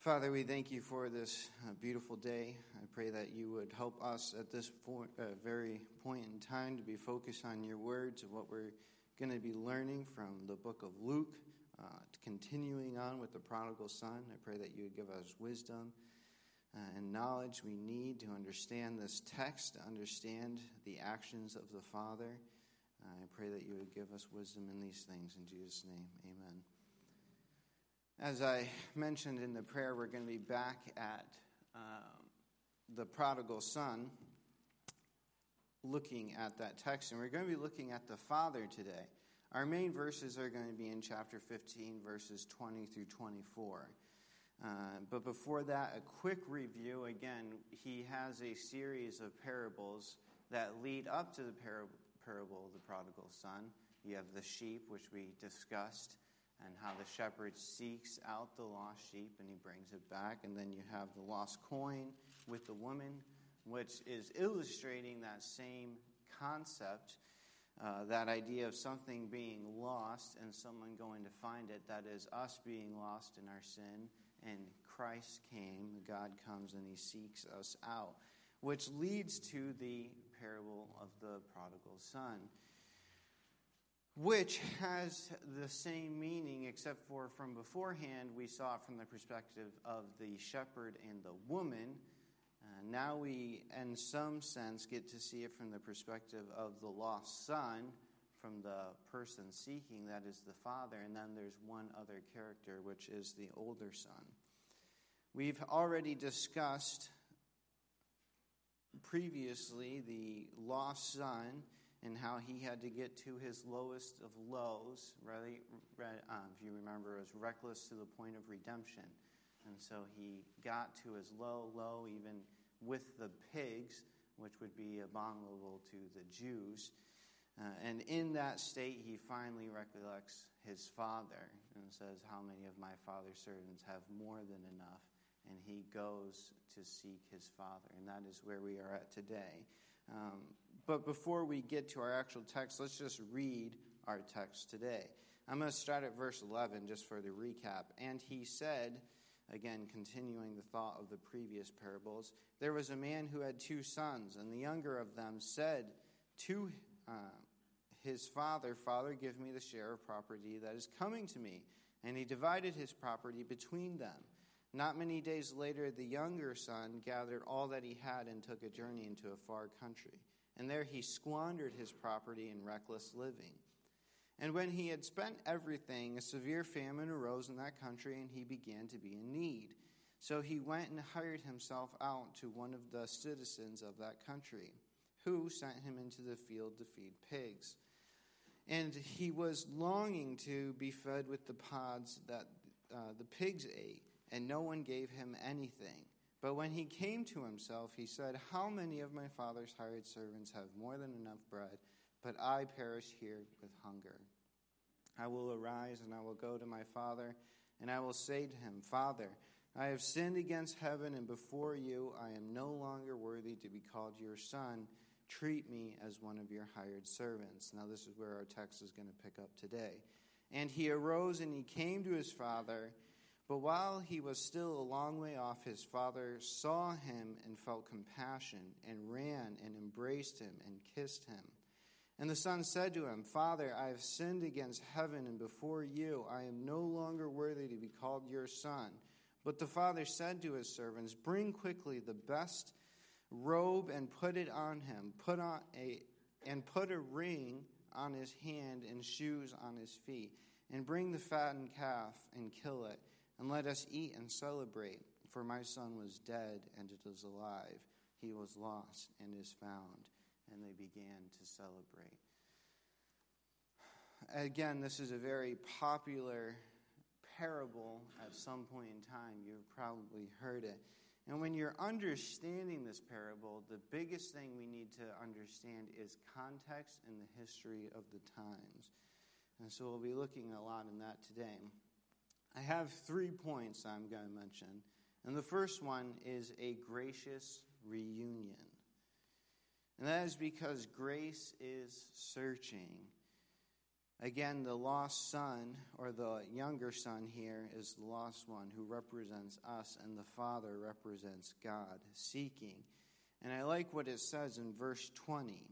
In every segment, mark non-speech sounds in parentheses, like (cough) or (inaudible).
Father, we thank you for this uh, beautiful day. I pray that you would help us at this point, uh, very point in time to be focused on your words and what we're going to be learning from the book of Luke, uh, continuing on with the prodigal son. I pray that you would give us wisdom uh, and knowledge we need to understand this text, to understand the actions of the Father. I pray that you would give us wisdom in these things. In Jesus' name, amen. As I mentioned in the prayer, we're going to be back at um, the prodigal son, looking at that text, and we're going to be looking at the father today. Our main verses are going to be in chapter 15, verses 20 through 24. Uh, but before that, a quick review. Again, he has a series of parables that lead up to the parable of the prodigal son. You have the sheep, which we discussed and how the shepherd seeks out the lost sheep and he brings it back. And then you have the lost coin with the woman, which is illustrating that same concept. Uh, that idea of something being lost and someone going to find it, that is us being lost in our sin, and Christ came, God comes and he seeks us out, which leads to the parable of the prodigal son which has the same meaning, except for from beforehand we saw it from the perspective of the shepherd and the woman. Uh, now we, in some sense, get to see it from the perspective of the lost son, from the person seeking, that is the father, and then there's one other character, which is the older son. We've already discussed previously the lost son and how he had to get to his lowest of lows. Really, um, if you remember, was reckless to the point of redemption. And so he got to his low, low, even with the pigs, which would be abominable to the Jews. Uh, and in that state, he finally recollects his father and says, How many of my father's servants have more than enough? And he goes to seek his father. And that is where we are at today. Um, but before we get to our actual text, let's just read our text today. I'm going to start at verse 11 just for the recap. And he said, again, continuing the thought of the previous parables, there was a man who had two sons, and the younger of them said to uh, his father, Father, give me the share of property that is coming to me. And he divided his property between them. Not many days later, the younger son gathered all that he had and took a journey into a far country. And there he squandered his property in reckless living. And when he had spent everything, a severe famine arose in that country, and he began to be in need. So he went and hired himself out to one of the citizens of that country, who sent him into the field to feed pigs. And he was longing to be fed with the pods that uh, the pigs ate and no one gave him anything. But when he came to himself, he said, How many of my father's hired servants have more than enough bread, but I perish here with hunger? I will arise and I will go to my father, and I will say to him, Father, I have sinned against heaven and before you. I am no longer worthy to be called your son. Treat me as one of your hired servants. Now, this is where our text is going to pick up today. And he arose and he came to his father. But while he was still a long way off, his father saw him and felt compassion, and ran and embraced him and kissed him. And the son said to him, Father, I have sinned against heaven and before you. I am no longer worthy to be called your son. But the father said to his servants, Bring quickly the best robe and put it on him. Put on a and put a ring on his hand and shoes on his feet. And bring the fattened calf and kill it and let us eat and celebrate. For my son was dead and it is alive. He was lost and is found. And they began to celebrate. Again, this is a very popular parable at some point in time. You've probably heard it. And when you're understanding this parable, the biggest thing we need to understand is context and the history of the times. And so we'll be looking a lot in that today. I have three points I'm going to mention. And the first one is a gracious reunion. And that is because grace is searching. Again, the lost son, or the younger son here, is the lost one who represents us, and the father represents God, seeking. And I like what it says in verse 20.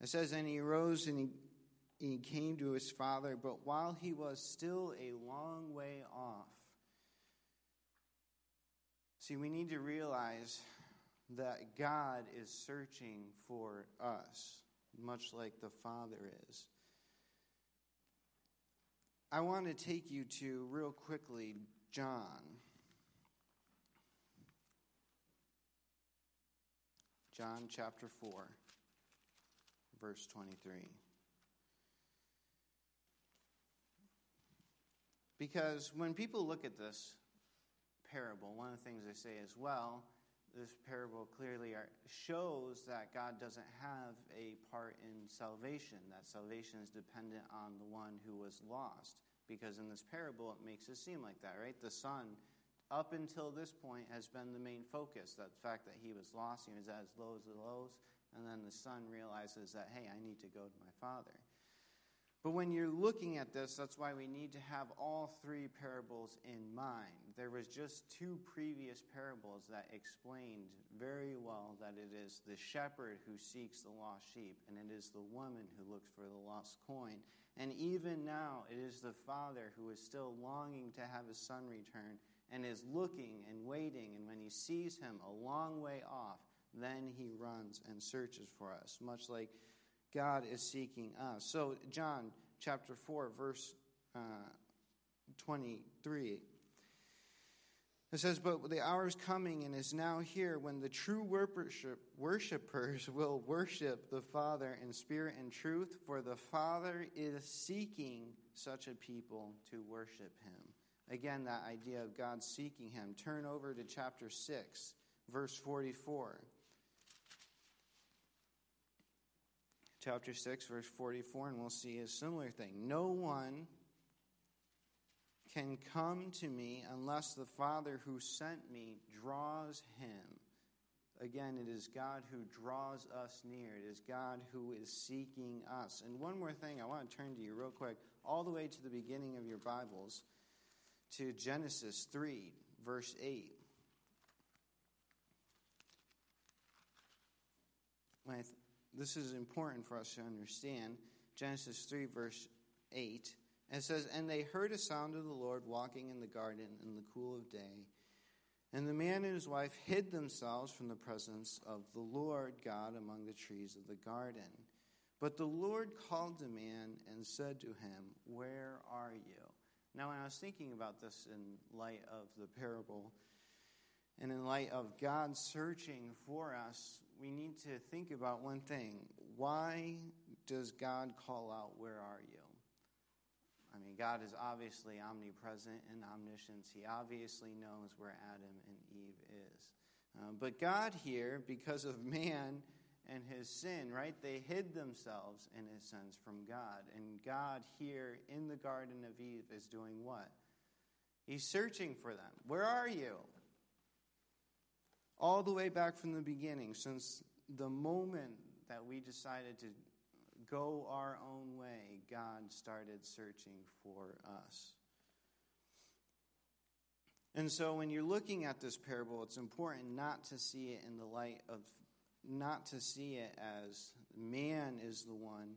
It says, And he rose and he, he came to his father, but while he was still a long way off. See, we need to realize that God is searching for us, much like the Father is. I want to take you to, real quickly, John. John chapter 4, verse 23. Because when people look at this parable, one of the things they say is, well, this parable clearly shows that God doesn't have a part in salvation, that salvation is dependent on the one who was lost. Because in this parable, it makes it seem like that, right? The son, up until this point, has been the main focus. That fact that he was lost, he was at his lows of lows, and then the son realizes that, hey, I need to go to my father. But when you're looking at this, that's why we need to have all three parables in mind. There was just two previous parables that explained very well that it is the shepherd who seeks the lost sheep, and it is the woman who looks for the lost coin. And even now, it is the father who is still longing to have his son return and is looking and waiting. And when he sees him a long way off, then he runs and searches for us, much like God is seeking us. So, John chapter 4, verse uh, 23. It says, But the hour is coming and is now here when the true worship, worshipers will worship the Father in spirit and truth, for the Father is seeking such a people to worship him. Again, that idea of God seeking him. Turn over to chapter 6, verse 44. Chapter 6, verse 44, and we'll see a similar thing. No one can come to me unless the Father who sent me draws him. Again, it is God who draws us near. It is God who is seeking us. And one more thing, I want to turn to you real quick, all the way to the beginning of your Bibles, to Genesis 3, verse 8. When I th- this is important for us to understand. Genesis 3, verse 8. It says, And they heard a sound of the Lord walking in the garden in the cool of day. And the man and his wife hid themselves from the presence of the Lord God among the trees of the garden. But the Lord called the man and said to him, Where are you? Now, when I was thinking about this in light of the parable, and in light of God searching for us, we need to think about one thing. Why does God call out, Where are you? I mean, God is obviously omnipresent and omniscient. He obviously knows where Adam and Eve is. Uh, but God here, because of man and his sin, right, they hid themselves, in a sense, from God. And God here in the Garden of Eve is doing what? He's searching for them. Where are you? All the way back from the beginning, since the moment that we decided to go our own way, God started searching for us. And so when you're looking at this parable, it's important not to see it in the light of, not to see it as man is the one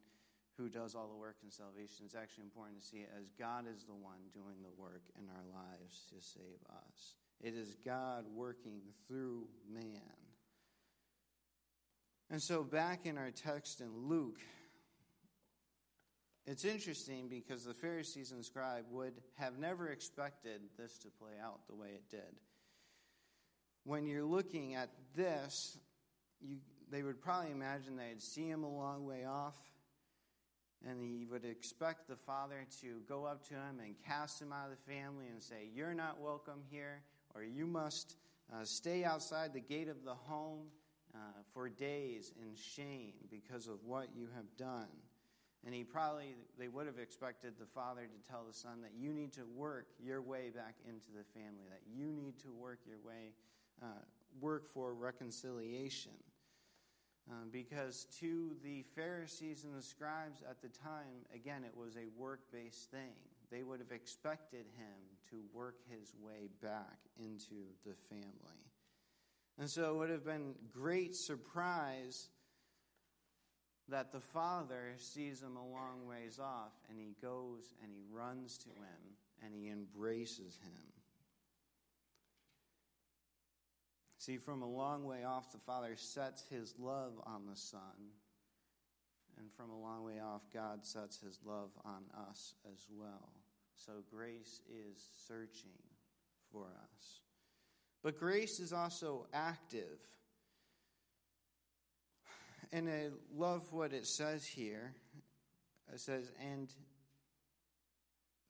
who does all the work in salvation. It's actually important to see it as God is the one doing the work in our lives to save us. It is God working through man. And so, back in our text in Luke, it's interesting because the Pharisees and scribe would have never expected this to play out the way it did. When you're looking at this, you, they would probably imagine they'd see him a long way off, and he would expect the father to go up to him and cast him out of the family and say, You're not welcome here or you must uh, stay outside the gate of the home uh, for days in shame because of what you have done. And he probably, they would have expected the father to tell the son that you need to work your way back into the family, that you need to work your way, uh, work for reconciliation. Uh, because to the Pharisees and the scribes at the time, again, it was a work based thing. They would have expected him to work his way back into the family. And so it would have been great surprise that the father sees him a long ways off and he goes and he runs to him and he embraces him. See, from a long way off, the Father sets his love on the Son. And from a long way off, God sets his love on us as well. So grace is searching for us. But grace is also active. And I love what it says here. It says, And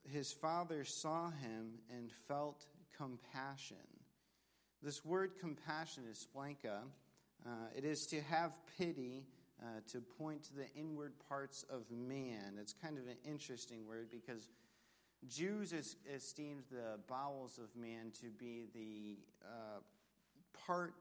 his father saw him and felt compassion. This word compassion is splanka. Uh, it is to have pity, uh, to point to the inward parts of man. It's kind of an interesting word because Jews esteemed the bowels of man to be the uh, part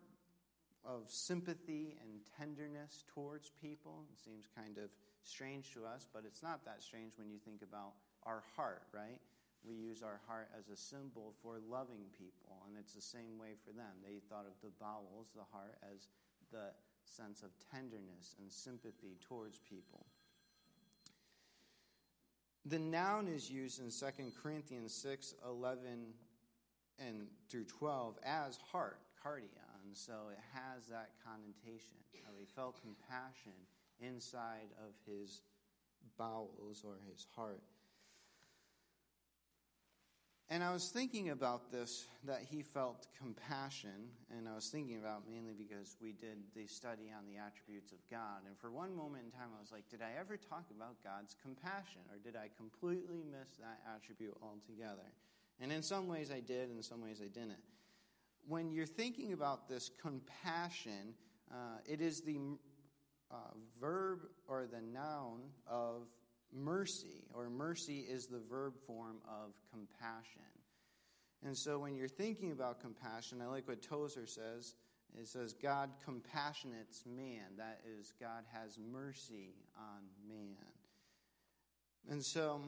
of sympathy and tenderness towards people. It seems kind of strange to us, but it's not that strange when you think about our heart, right? we use our heart as a symbol for loving people, and it's the same way for them. They thought of the bowels, the heart, as the sense of tenderness and sympathy towards people. The noun is used in 2 Corinthians 6 11 and through 12 as heart, cardia, and so it has that connotation. How he felt compassion inside of his bowels or his heart. And I was thinking about this, that he felt compassion, and I was thinking about mainly because we did the study on the attributes of God. And for one moment in time, I was like, did I ever talk about God's compassion, or did I completely miss that attribute altogether? And in some ways I did, in some ways I didn't. When you're thinking about this compassion, uh, it is the uh, verb or the noun of mercy, or mercy is the verb form of compassion. And so when you're thinking about compassion, I like what Tozer says. It says, God compassionates man. That is, God has mercy on man. And so,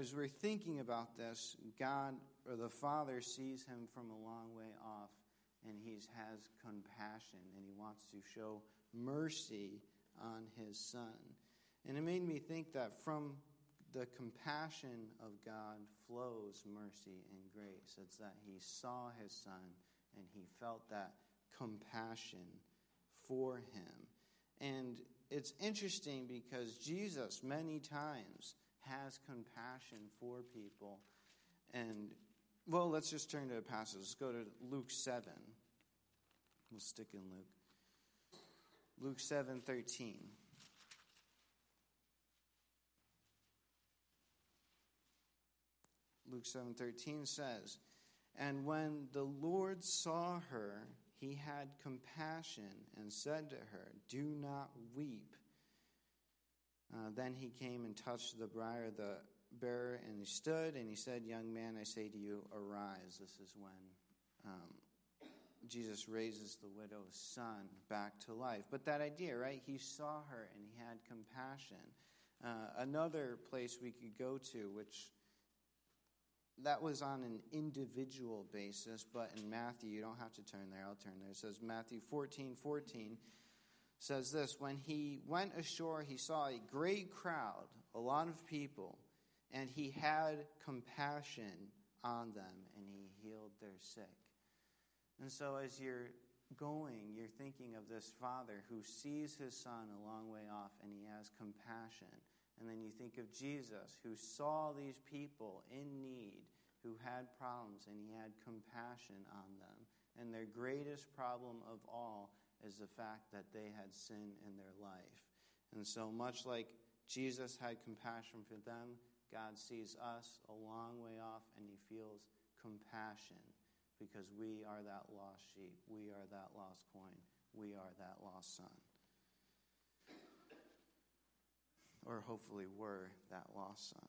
as we're thinking about this, God or the Father sees him from a long way off, and he has compassion, and he wants to show mercy on his son. And it made me think that from the compassion of God flows mercy and grace. It's that he saw his son and he felt that compassion for him. And it's interesting because Jesus, many times, has compassion for people. And, well, let's just turn to a passage. Let's go to Luke 7. We'll stick in Luke. Luke 7:13. Luke 7:13 says, "And when the Lord saw her, he had compassion and said to her, "Do not weep." Uh, then he came and touched the briar the bearer, and he stood, and he said, "Young man, I say to you, arise." This is when um, Jesus raises the widow's son back to life. But that idea, right? He saw her and he had compassion. Uh, another place we could go to, which that was on an individual basis, but in Matthew, you don't have to turn there, I'll turn there. It says Matthew 14 14 says this When he went ashore, he saw a great crowd, a lot of people, and he had compassion on them, and he healed their sick. And so, as you're going, you're thinking of this father who sees his son a long way off and he has compassion. And then you think of Jesus who saw these people in need, who had problems, and he had compassion on them. And their greatest problem of all is the fact that they had sin in their life. And so, much like Jesus had compassion for them, God sees us a long way off and he feels compassion because we are that lost sheep. We are that lost coin. We are that lost son. Or hopefully were that lost son.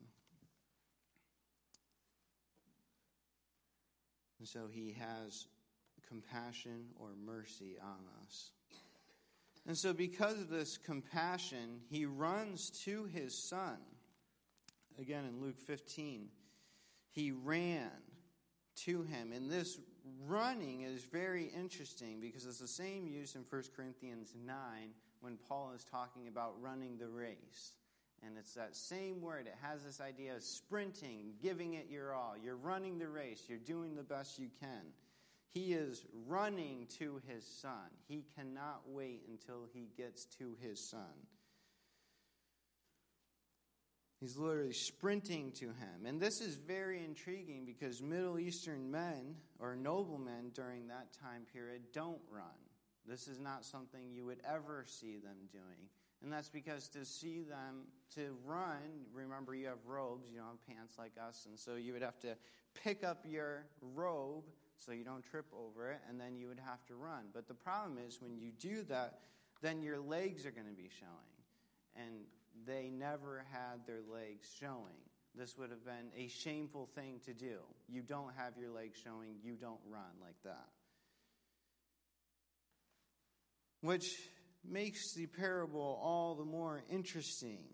And so he has compassion or mercy on us. And so, because of this compassion, he runs to his son. Again, in Luke 15, he ran to him. And this running is very interesting because it's the same use in 1 Corinthians 9 when Paul is talking about running the race. And it's that same word. It has this idea of sprinting, giving it your all. You're running the race, you're doing the best you can. He is running to his son. He cannot wait until he gets to his son. He's literally sprinting to him. And this is very intriguing because Middle Eastern men or noblemen during that time period don't run. This is not something you would ever see them doing. And that's because to see them to run, remember you have robes, you don't have pants like us, and so you would have to pick up your robe so you don't trip over it, and then you would have to run. But the problem is when you do that, then your legs are going to be showing. And they never had their legs showing. This would have been a shameful thing to do. You don't have your legs showing, you don't run like that. Which makes the parable all the more interesting.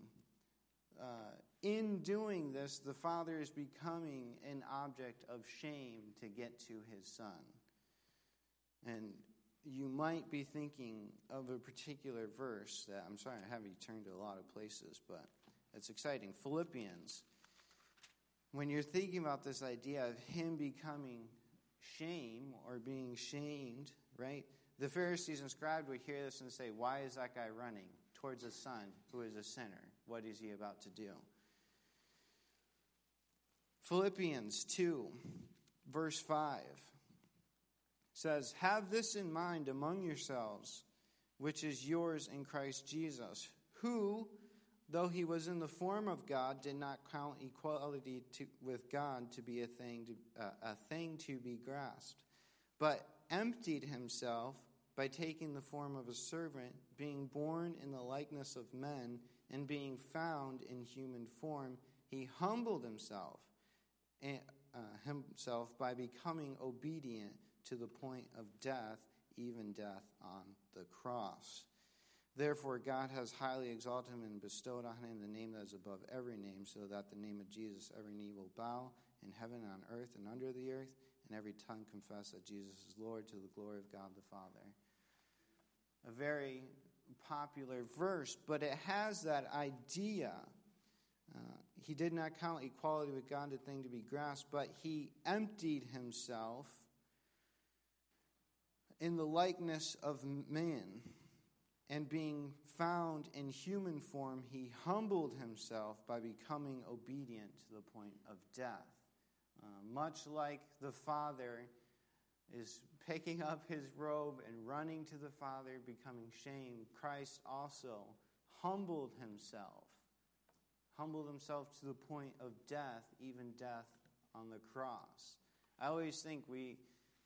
Uh, in doing this, the father is becoming an object of shame to get to his son. And you might be thinking of a particular verse that I'm sorry, I have you turned to a lot of places, but it's exciting. Philippians. When you're thinking about this idea of him becoming shame or being shamed, right? The Pharisees and scribes would hear this and say, Why is that guy running towards a son who is a sinner? What is he about to do? Philippians 2, verse 5 says, Have this in mind among yourselves, which is yours in Christ Jesus, who, though he was in the form of God, did not count equality to, with God to be a thing to, uh, a thing to be grasped, but emptied himself by taking the form of a servant, being born in the likeness of men, and being found in human form, he humbled himself and, uh, himself by becoming obedient to the point of death, even death on the cross. Therefore, God has highly exalted him and bestowed on him the name that is above every name, so that the name of Jesus every knee will bow in heaven, on earth, and under the earth, and every tongue confess that Jesus is Lord to the glory of God the Father. A very popular verse, but it has that idea. Uh, he did not count equality with God a thing to be grasped, but he emptied himself in the likeness of man, and being found in human form, he humbled himself by becoming obedient to the point of death. Uh, much like the Father is picking up his robe and running to the Father, becoming shamed, Christ also humbled himself. Humbled himself to the point of death, even death on the cross. I always think we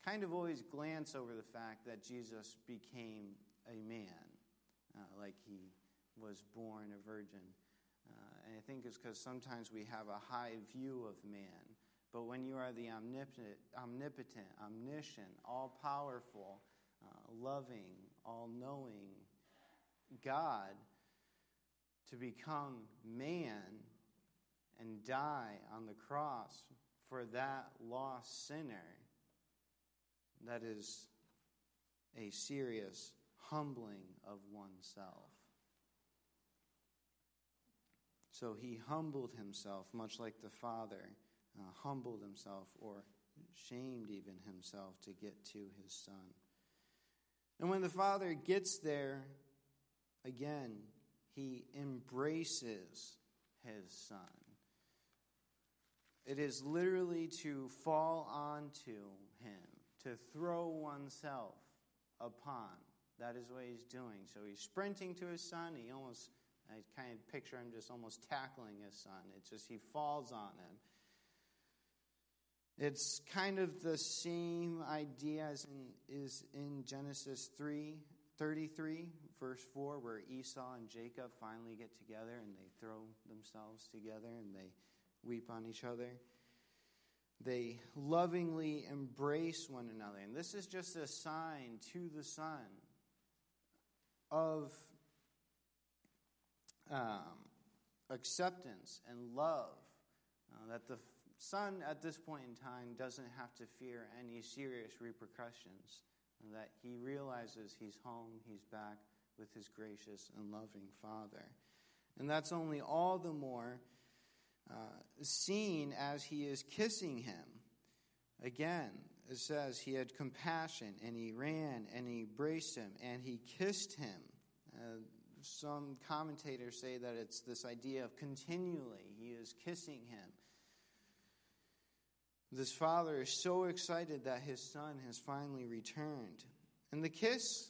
kind of always glance over the fact that Jesus became a man, uh, like he was born a virgin. Uh, and I think it's because sometimes we have a high view of man. But when you are the omnipotent, omnipotent omniscient, all powerful, uh, loving, all knowing God, to become man and die on the cross for that lost sinner that is a serious humbling of oneself. So he humbled himself, much like the Father uh, humbled himself or shamed even himself to get to his Son. And when the Father gets there, again, he embraces his Son. It is literally to fall onto to throw oneself upon. That is what he's doing. So he's sprinting to his son. He almost, I kind of picture him just almost tackling his son. It's just he falls on him. It's kind of the same idea as in, is in Genesis 3 33, verse 4, where Esau and Jacob finally get together and they throw themselves together and they weep on each other. They lovingly embrace one another. And this is just a sign to the Son of um, acceptance and love. Uh, that the Son at this point in time doesn't have to fear any serious repercussions. And that he realizes he's home, he's back with his gracious and loving Father. And that's only all the more uh, seen as he is kissing him. Again, it says he had compassion and he ran and he embraced him and he kissed him. Uh, some commentators say that it's this idea of continually he is kissing him. This father is so excited that his son has finally returned. And the kiss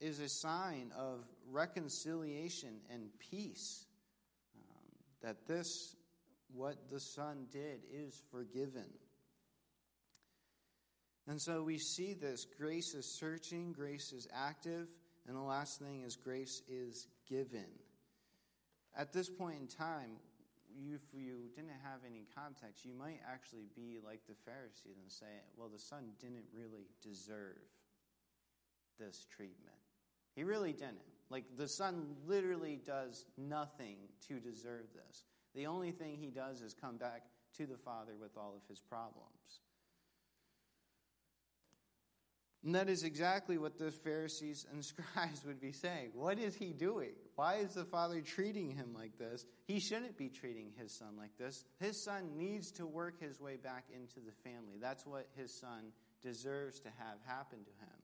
is a sign of reconciliation and peace. Um, that this, what the Son did, is forgiven. And so we see this grace is searching, grace is active, and the last thing is grace is given. At this point in time, if you didn't have any context, you might actually be like the Pharisees and say, well, the Son didn't really deserve this treatment. He really didn't. Like, the Son literally does nothing to deserve this. The only thing he does is come back to the Father with all of his problems. And that is exactly what the Pharisees and (laughs) scribes would be saying. What is he doing? Why is the Father treating him like this? He shouldn't be treating his son like this. His son needs to work his way back into the family. That's what his son deserves to have happen to him.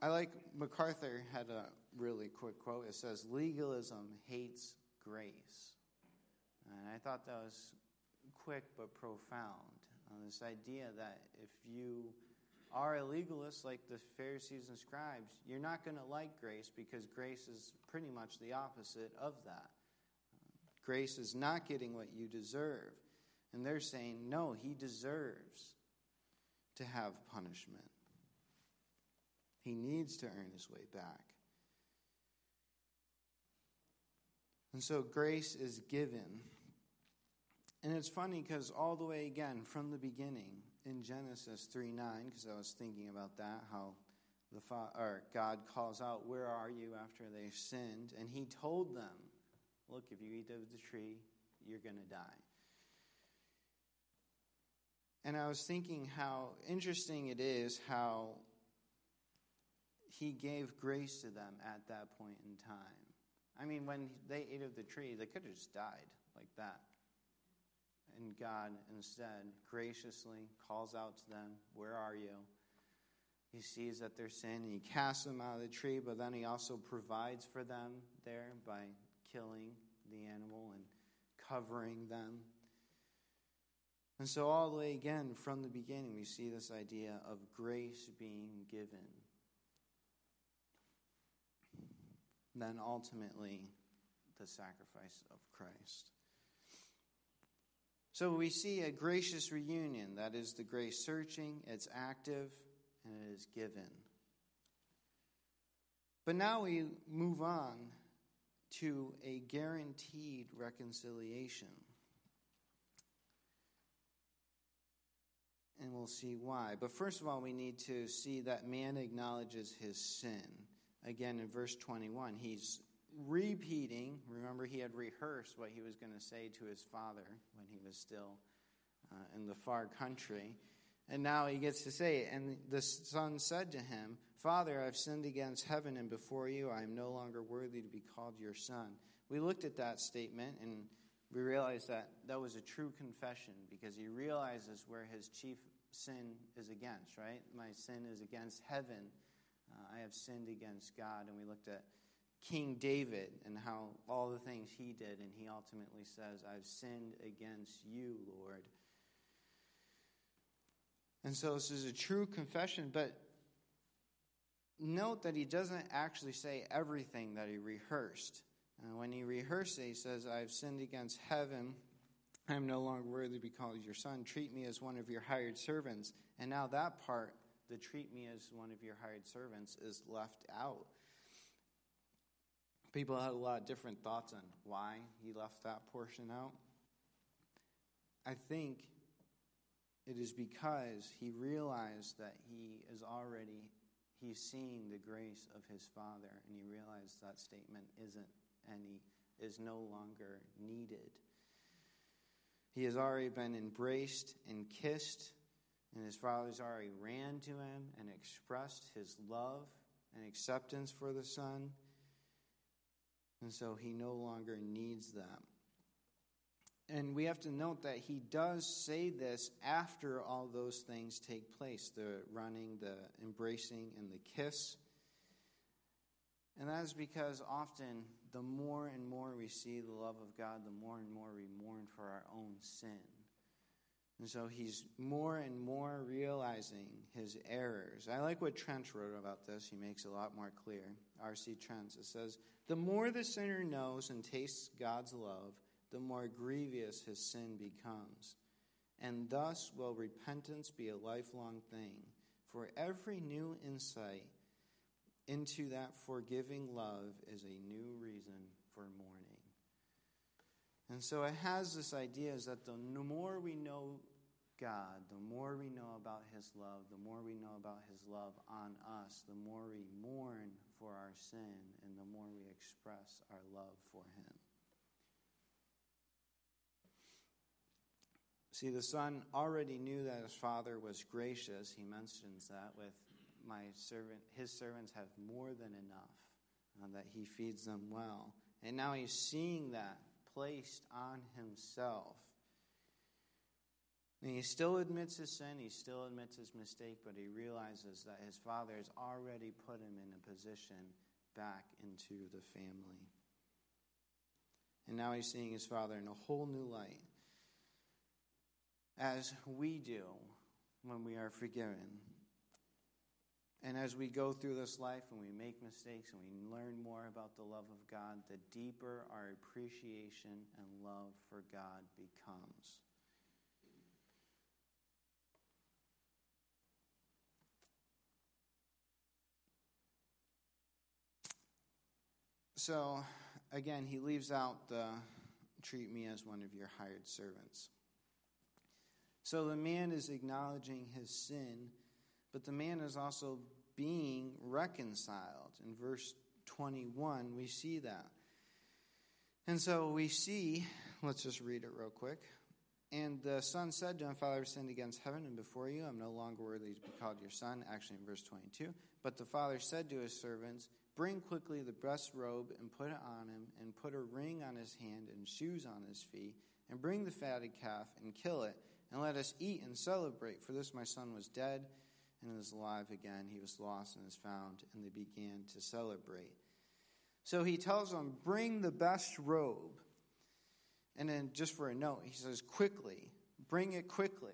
I like MacArthur had a really quick quote. It says, Legalism hates grace. And I thought that was quick but profound. Uh, this idea that if you are a legalist like the Pharisees and scribes, you're not going to like grace because grace is pretty much the opposite of that. Uh, grace is not getting what you deserve. And they're saying, no, he deserves to have punishment. He needs to earn his way back. And so grace is given. And it's funny because all the way again from the beginning in Genesis 3 9, because I was thinking about that, how the fa- or God calls out, Where are you after they sinned? And he told them, Look, if you eat of the tree, you're going to die. And I was thinking how interesting it is how he gave grace to them at that point in time. I mean, when they ate of the tree, they could have just died like that. And God instead graciously calls out to them, Where are you? He sees that they're sin and he casts them out of the tree, but then he also provides for them there by killing the animal and covering them. And so, all the way again from the beginning, we see this idea of grace being given then ultimately the sacrifice of Christ. So we see a gracious reunion. That is the grace searching, it's active, and it is given. But now we move on to a guaranteed reconciliation. And we'll see why. But first of all, we need to see that man acknowledges his sin again in verse 21. He's repeating. Remember, he had rehearsed what he was going to say to his father when he was still uh, in the far country. And now he gets to say it. And the son said to him, Father, I've sinned against heaven and before you. I am no longer worthy to be called your son. We looked at that statement and we realized that that was a true confession because he realizes where his chief sin is against, right? My sin is against heaven uh, I have sinned against God. And we looked at King David and how all the things he did, and he ultimately says, I've sinned against you, Lord. And so this is a true confession, but note that he doesn't actually say everything that he rehearsed. Uh, when he rehearsed it, he says, I've sinned against heaven. I am no longer worthy to be called your son. Treat me as one of your hired servants. And now that part the treat me as one of your hired servants is left out. People had a lot of different thoughts on why he left that portion out. I think it is because he realized that he is already he's seeing the grace of his father and he realized that statement isn't any is no longer needed. He has already been embraced and kissed, and his father's already ran to him and expressed his love and acceptance for the son. And so he no longer needs that. And we have to note that he does say this after all those things take place the running, the embracing, and the kiss. And that is because often the more and more we see the love of God, the more and more we mourn for our own sin. And so he's more and more realizing his errors. I like what Trench wrote about this. He makes it a lot more clear. R.C. Trench. It says, The more the sinner knows and tastes God's love, the more grievous his sin becomes. And thus will repentance be a lifelong thing. For every new insight into that forgiving love is a new reason for mourning. And so it has this idea is that the more we know God, the more we know about His love, the more we know about His love on us, the more we mourn for our sin, and the more we express our love for Him. See, the son already knew that his father was gracious. He mentions that with my servant, his servants have more than enough, uh, that he feeds them well. And now he's seeing that placed on himself. And he still admits his sin, he still admits his mistake, but he realizes that his father has already put him in a position back into the family. And now he's seeing his father in a whole new light, as we do when we are forgiven. And as we go through this life and we make mistakes and we learn more about the love of God, the deeper our appreciation and love for God becomes. So, again, he leaves out the treat me as one of your hired servants. So the man is acknowledging his sin but the man is also being reconciled. In verse 21, we see that. And so we see, let's just read it real quick. And the son said to him, Father, I've sinned against heaven and before you. I'm no longer worthy to be called your son. Actually, in verse 22. But the father said to his servants, Bring quickly the best robe and put it on him, and put a ring on his hand and shoes on his feet, and bring the fatted calf and kill it, and let us eat and celebrate. For this my son was dead and is alive again. He was lost and is found, and they began to celebrate. So he tells them, Bring the best robe. And then, just for a note, he says, Quickly, bring it quickly.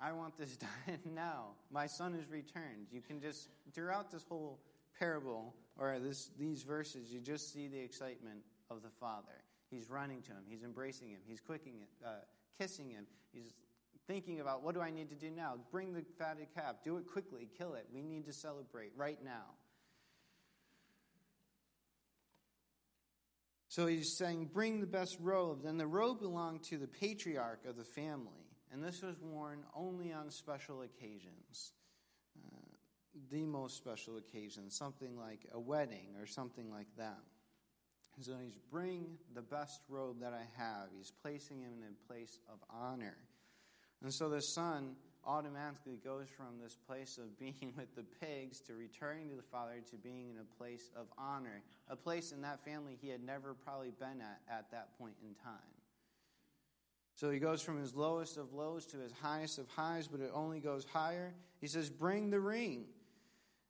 I want this (laughs) done now. My son is returned. You can just, throughout this whole parable, or this, these verses, you just see the excitement of the father. He's running to him, he's embracing him, he's quicking it, uh, kissing him, he's thinking about what do I need to do now? Bring the fatted calf. Do it quickly. Kill it. We need to celebrate right now. So he's saying, bring the best robe. Then the robe belonged to the patriarch of the family, and this was worn only on special occasions. Uh, the most special occasion, something like a wedding or something like that. So he's bring the best robe that I have. He's placing him in a place of honor. And so the son automatically goes from this place of (laughs) being with the pigs to returning to the father to being in a place of honor, a place in that family he had never probably been at at that point in time. So he goes from his lowest of lows to his highest of highs, but it only goes higher. He says, Bring the ring.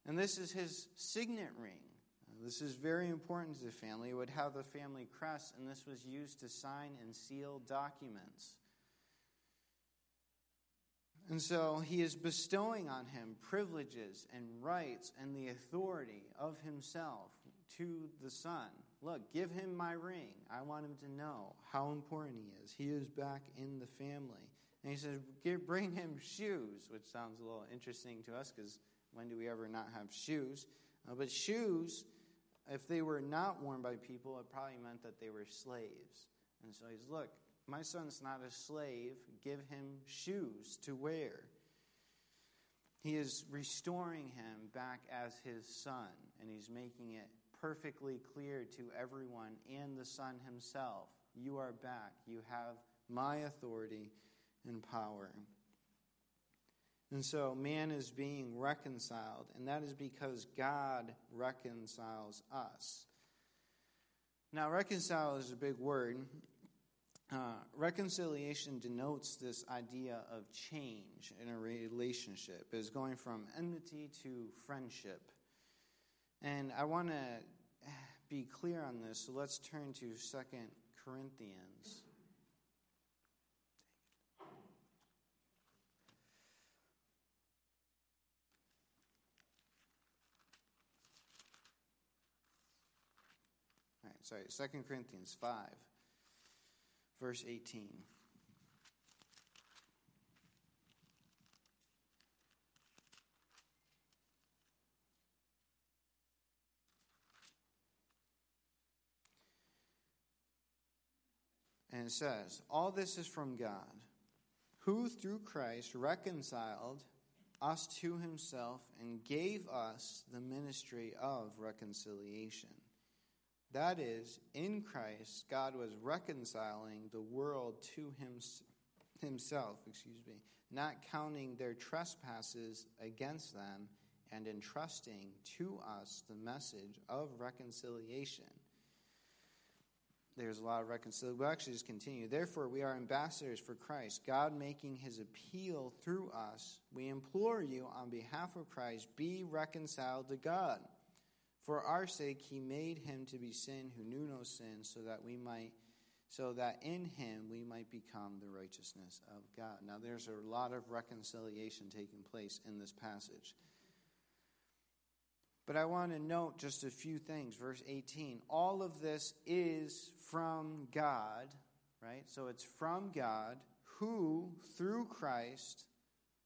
And this is his signet ring. This is very important to the family. It would have the family crest, and this was used to sign and seal documents. And so he is bestowing on him privileges and rights and the authority of himself to the son. Look, give him my ring. I want him to know how important he is. He is back in the family. And he says, bring him shoes, which sounds a little interesting to us because when do we ever not have shoes? Uh, but shoes if they were not worn by people, it probably meant that they were slaves. And so he's, look, my son's not a slave. Give him shoes to wear. He is restoring him back as his son, and he's making it perfectly clear to everyone and the son himself you are back. You have my authority and power. And so man is being reconciled, and that is because God reconciles us. Now, reconcile is a big word. Uh, reconciliation denotes this idea of change in a relationship, is going from enmity to friendship. And I want to be clear on this, so let's turn to Second Corinthians. All right, sorry, 2 Corinthians 5, verse 18. And it says, All this is from God, who through Christ reconciled us to himself and gave us the ministry of reconciliation. That is, in Christ, God was reconciling the world to him, himself, excuse me, not counting their trespasses against them and entrusting to us the message of reconciliation there's a lot of reconciliation. We'll actually just continue. Therefore, we are ambassadors for Christ, God making his appeal through us. We implore you, on behalf of Christ, be reconciled to God. For our sake, he made him to be sin who knew no sin, so that we might. So that in him we might become the righteousness of God. Now, there's a lot of reconciliation taking place in this passage. But I want to note just a few things. Verse 18 all of this is from God, right? So it's from God who, through Christ,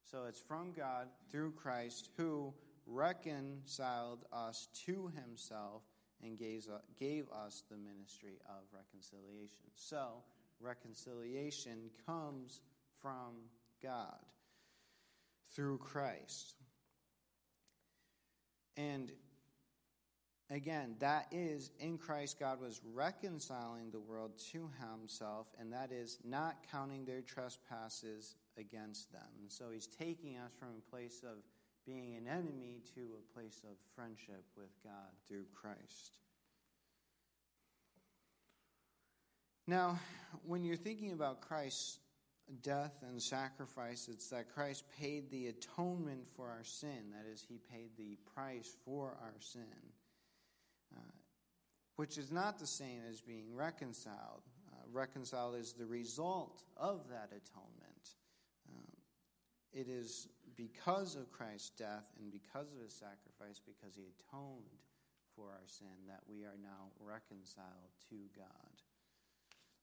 so it's from God through Christ who reconciled us to himself and gave, gave us the ministry of reconciliation. So, reconciliation comes from God through Christ. And again, that is in Christ, God was reconciling the world to himself, and that is not counting their trespasses against them. And so he's taking us from a place of being an enemy to a place of friendship with God through Christ. Now, when you're thinking about Christ's death and sacrifice, it's that Christ paid the atonement for our sin. That is, he paid the price for our sin, uh, which is not the same as being reconciled. Uh, reconciled is the result of that atonement. Um, it is because of Christ's death and because of his sacrifice, because he atoned for our sin, that we are now reconciled to God.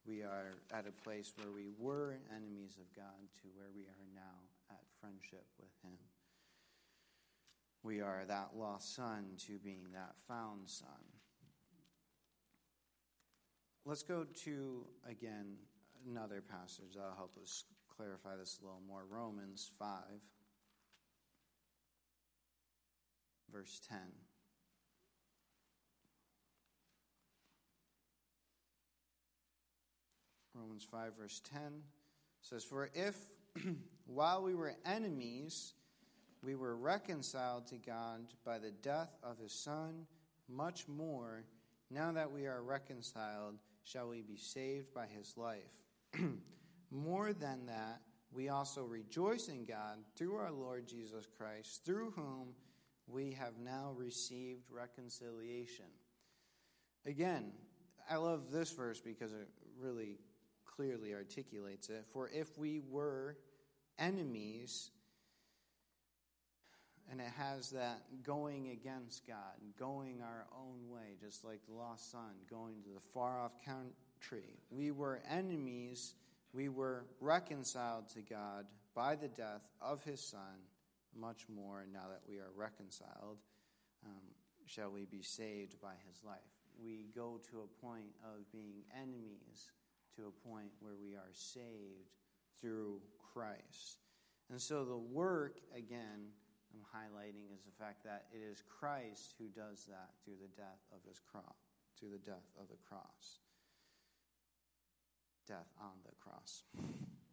We are at a place where we were enemies of God to where we are now at friendship with Him. We are that lost son to being that found son. Let's go to, again, another passage that'll help us clarify this a little more Romans 5, verse 10. Romans 5, verse 10 says, For if (clears throat) while we were enemies, we were reconciled to God by the death of his Son, much more, now that we are reconciled, shall we be saved by his life. (clears throat) more than that, we also rejoice in God through our Lord Jesus Christ, through whom we have now received reconciliation. Again, I love this verse because it really clearly articulates it. For if we were enemies, and it has that going against God, going our own way, just like the lost son going to the far off country. We were enemies, we were reconciled to God by the death of his son, much more now that we are reconciled. Um, shall we be saved by his life. We go to a point of being enemies to a point where we are saved through Christ. And so the work, again, I'm highlighting is the fact that it is Christ who does that through the death of his cross, through the death of the cross. Death on the cross. (laughs)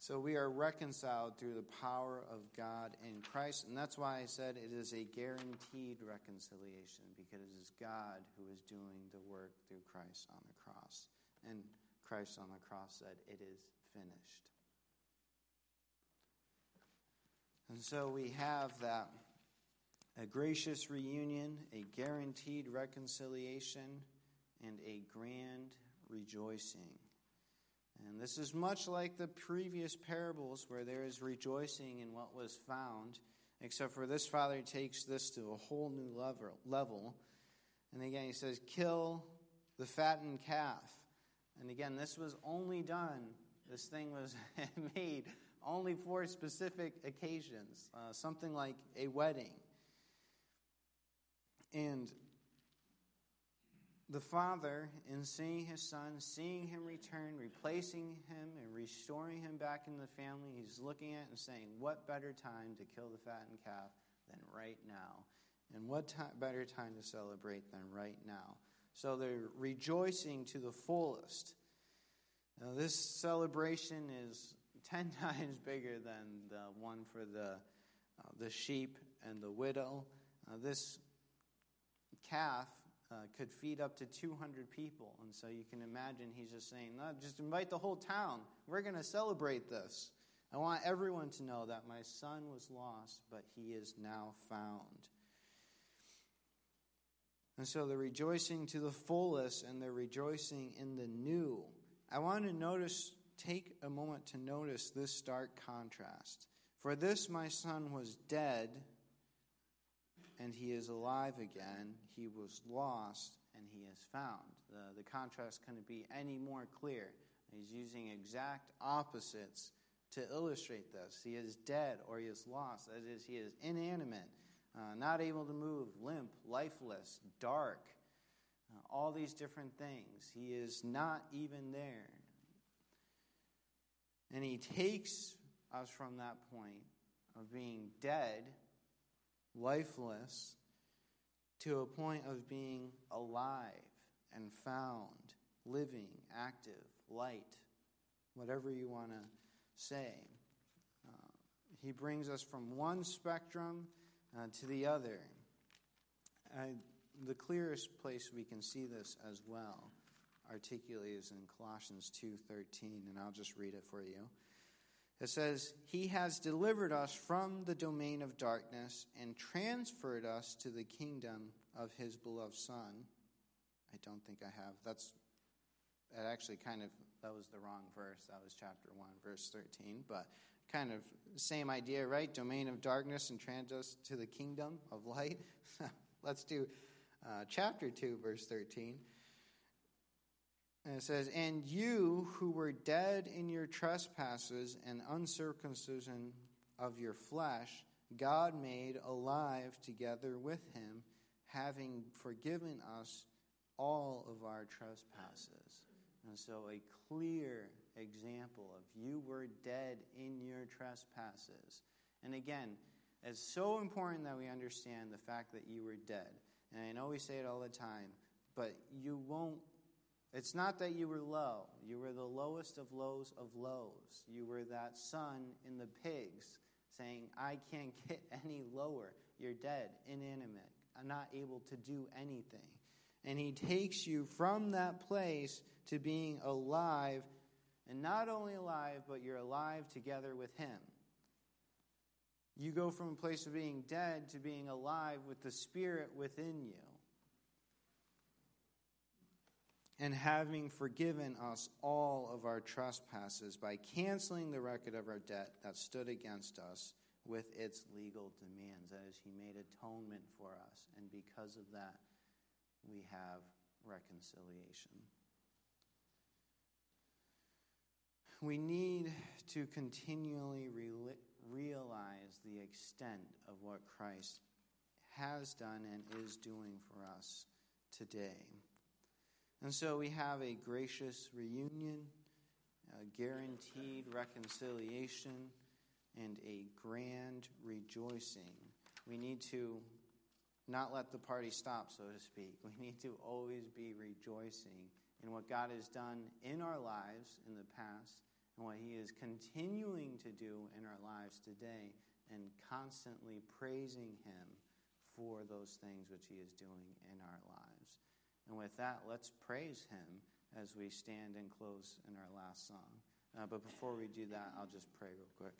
So we are reconciled through the power of God in Christ. And that's why I said it is a guaranteed reconciliation, because it is God who is doing the work through Christ on the cross. And Christ on the cross said, It is finished. And so we have that a gracious reunion, a guaranteed reconciliation, and a grand rejoicing. And this is much like the previous parables where there is rejoicing in what was found, except for this father takes this to a whole new level. And again, he says, Kill the fattened calf. And again, this was only done, this thing was (laughs) made only for specific occasions, uh, something like a wedding. And the father, in seeing his son, seeing him return, replacing him, and restoring him back in the family, he's looking at and saying, What better time to kill the fattened calf than right now? And what better time to celebrate than right now? So they're rejoicing to the fullest. Now, this celebration is (laughs) 10 times bigger than the one for the, uh, the sheep and the widow. Uh, this calf uh, could feed up to 200 people. And so you can imagine he's just saying, no, just invite the whole town. We're going to celebrate this. I want everyone to know that my son was lost, but he is now found. And so they're rejoicing to the fullest and they're rejoicing in the new. I want to notice, take a moment to notice this stark contrast. For this my son was dead and he is alive again. He was lost, and he is found. The, the contrast couldn't be any more clear. He's using exact opposites to illustrate this. He is dead or he is lost. That is, he is inanimate, uh, not able to move, limp, lifeless, dark, uh, all these different things. He is not even there. And he takes us from that point of being dead lifeless, to a point of being alive and found, living, active, light, whatever you want to say. Uh, he brings us from one spectrum uh, to the other. The clearest place we can see this as well articulated is in Colossians 2:13 and I'll just read it for you. It says, He has delivered us from the domain of darkness and transferred us to the kingdom of His beloved Son. I don't think I have. That's that actually kind of that was the wrong verse. That was chapter 1, verse 13. But kind of same idea, right? Domain of darkness and transfer us to the kingdom of light. (laughs) Let's do uh, chapter 2, verse 13. And it says, And you who were dead in your trespasses and uncircumcision of your flesh, God made alive together with him, having forgiven us all of our trespasses. And so, a clear example of you were dead in your trespasses. And again, it's so important that we understand the fact that you were dead. And I know we say it all the time, but you won't it's not that you were low. You were the lowest of lows of lows. You were that son in the pigs saying, I can't (laughs) get any lower. You're dead, inanimate, I'm not able to do anything. And he takes you from that place to being alive, and not only alive, but you're alive together with him. You go from a place of being dead to being alive with the Spirit within you. And having forgiven us all of our trespasses by canceling the record of our debt that stood against us with its legal demands. That is, He made atonement for us, and because of that, we have reconciliation. We need to continually re- realize the extent of what Christ has done and is doing for us today. And so we have a gracious reunion, a guaranteed reconciliation, and a grand rejoicing. We need to not let the party stop, so to speak. (laughs) We need to always be rejoicing in what God has done in our lives in the past and what He is continuing to do in our lives today, and constantly praising Him for those things which He is doing in our lives. And with that, let's praise Him as we stand and close in our last song. Uh, but before we do that, I'll just pray real quick.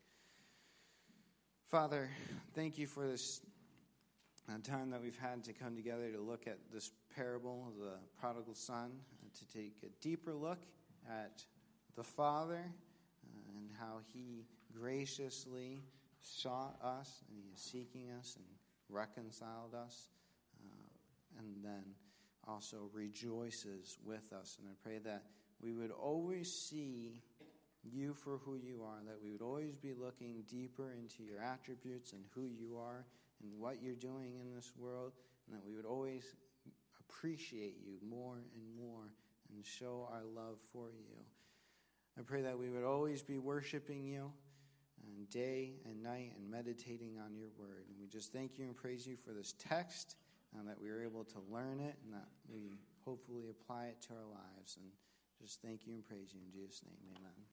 Father, thank you for this uh, time that we've had to come together to look at this parable of the prodigal son, uh, to take a deeper look at the Father uh, and how he graciously sought us and he is seeking us and reconciled us, uh, and then also rejoices with us. And I pray that we would always see you for who you are, that we would always be looking deeper into your attributes and who you are and what you're doing in this world, and that we would always appreciate you more and more and show our love for you. I pray that we would always be worshiping you and day and night and meditating on your word. And we just thank you and praise you for this text and that we were able to learn it and that we hopefully apply it to our lives. And just thank you and praise you in Jesus' name. Amen.